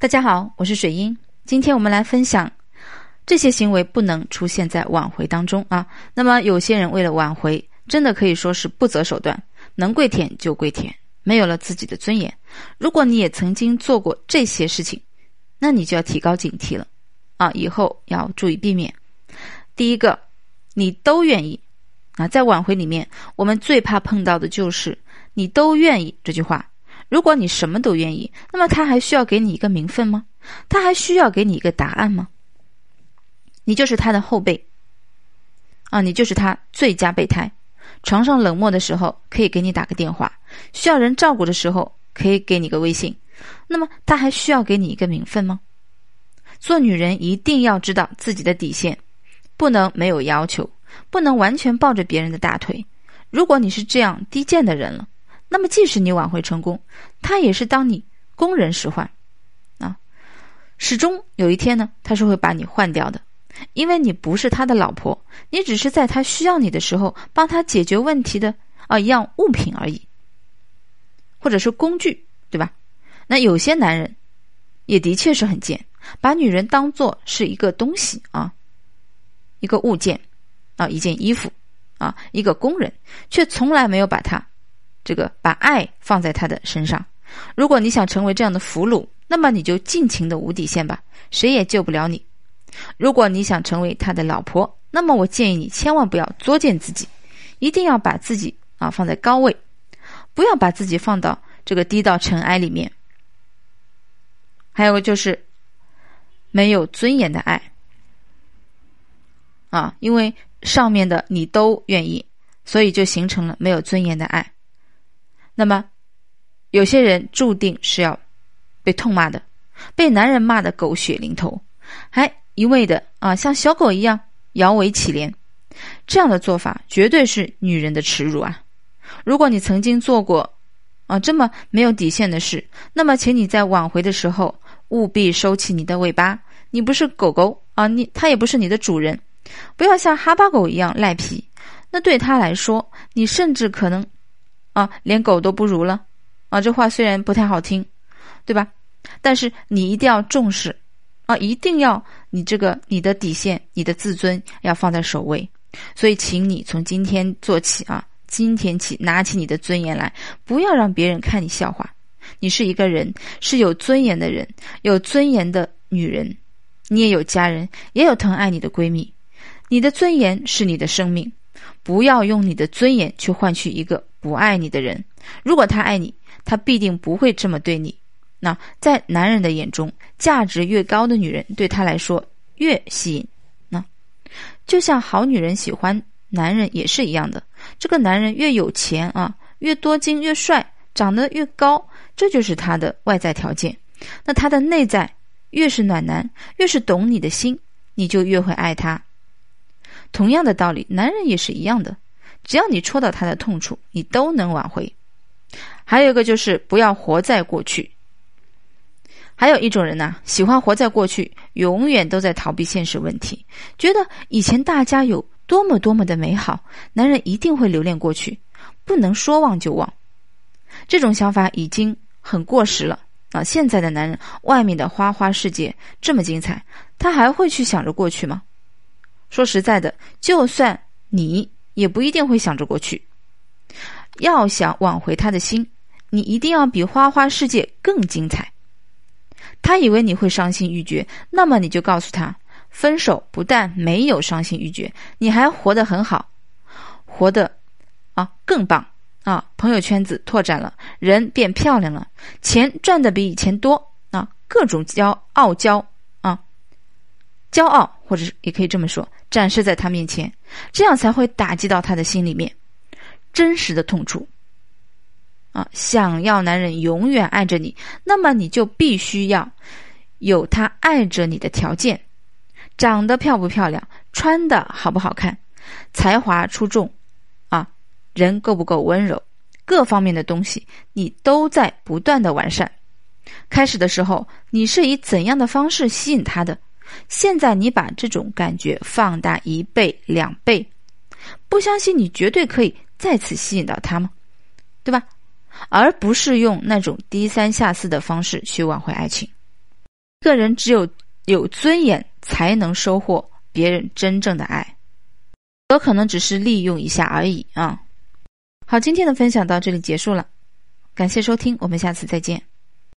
大家好，我是水英。今天我们来分享这些行为不能出现在挽回当中啊。那么有些人为了挽回，真的可以说是不择手段，能跪舔就跪舔，没有了自己的尊严。如果你也曾经做过这些事情，那你就要提高警惕了啊！以后要注意避免。第一个，你都愿意啊，在挽回里面，我们最怕碰到的就是“你都愿意”这句话。如果你什么都愿意，那么他还需要给你一个名分吗？他还需要给你一个答案吗？你就是他的后辈，啊，你就是他最佳备胎。床上冷漠的时候，可以给你打个电话；需要人照顾的时候，可以给你个微信。那么他还需要给你一个名分吗？做女人一定要知道自己的底线，不能没有要求，不能完全抱着别人的大腿。如果你是这样低贱的人了。那么，即使你挽回成功，他也是当你工人使唤，啊，始终有一天呢，他是会把你换掉的，因为你不是他的老婆，你只是在他需要你的时候帮他解决问题的啊一样物品而已，或者是工具，对吧？那有些男人也的确是很贱，把女人当做是一个东西啊，一个物件啊，一件衣服啊，一个工人，却从来没有把他。这个把爱放在他的身上，如果你想成为这样的俘虏，那么你就尽情的无底线吧，谁也救不了你。如果你想成为他的老婆，那么我建议你千万不要作践自己，一定要把自己啊放在高位，不要把自己放到这个低到尘埃里面。还有就是没有尊严的爱啊，因为上面的你都愿意，所以就形成了没有尊严的爱。那么，有些人注定是要被痛骂的，被男人骂的狗血淋头，还一味的啊像小狗一样摇尾乞怜，这样的做法绝对是女人的耻辱啊！如果你曾经做过啊这么没有底线的事，那么请你在挽回的时候务必收起你的尾巴。你不是狗狗啊，你他也不是你的主人，不要像哈巴狗一样赖皮。那对他来说，你甚至可能。啊，连狗都不如了，啊，这话虽然不太好听，对吧？但是你一定要重视，啊，一定要你这个你的底线、你的自尊要放在首位。所以，请你从今天做起啊，今天起拿起你的尊严来，不要让别人看你笑话。你是一个人，是有尊严的人，有尊严的女人，你也有家人，也有疼爱你的闺蜜。你的尊严是你的生命，不要用你的尊严去换取一个。不爱你的人，如果他爱你，他必定不会这么对你。那在男人的眼中，价值越高的女人对他来说越吸引。那就像好女人喜欢男人也是一样的。这个男人越有钱啊，越多金，越帅，长得越高，这就是他的外在条件。那他的内在越是暖男，越是懂你的心，你就越会爱他。同样的道理，男人也是一样的。只要你戳到他的痛处，你都能挽回。还有一个就是不要活在过去。还有一种人呢，喜欢活在过去，永远都在逃避现实问题，觉得以前大家有多么多么的美好，男人一定会留恋过去，不能说忘就忘。这种想法已经很过时了啊！现在的男人，外面的花花世界这么精彩，他还会去想着过去吗？说实在的，就算你。也不一定会想着过去。要想挽回他的心，你一定要比花花世界更精彩。他以为你会伤心欲绝，那么你就告诉他，分手不但没有伤心欲绝，你还活得很好，活得啊更棒啊！朋友圈子拓展了，人变漂亮了，钱赚的比以前多啊！各种骄傲娇，骄傲，或者是也可以这么说。展示在他面前，这样才会打击到他的心里面真实的痛处。啊，想要男人永远爱着你，那么你就必须要有他爱着你的条件：长得漂不漂亮，穿的好不好看，才华出众，啊，人够不够温柔，各方面的东西你都在不断的完善。开始的时候，你是以怎样的方式吸引他的？现在你把这种感觉放大一倍、两倍，不相信你绝对可以再次吸引到他吗？对吧？而不是用那种低三下四的方式去挽回爱情。个人只有有尊严，才能收获别人真正的爱。我可能只是利用一下而已啊。好，今天的分享到这里结束了，感谢收听，我们下次再见。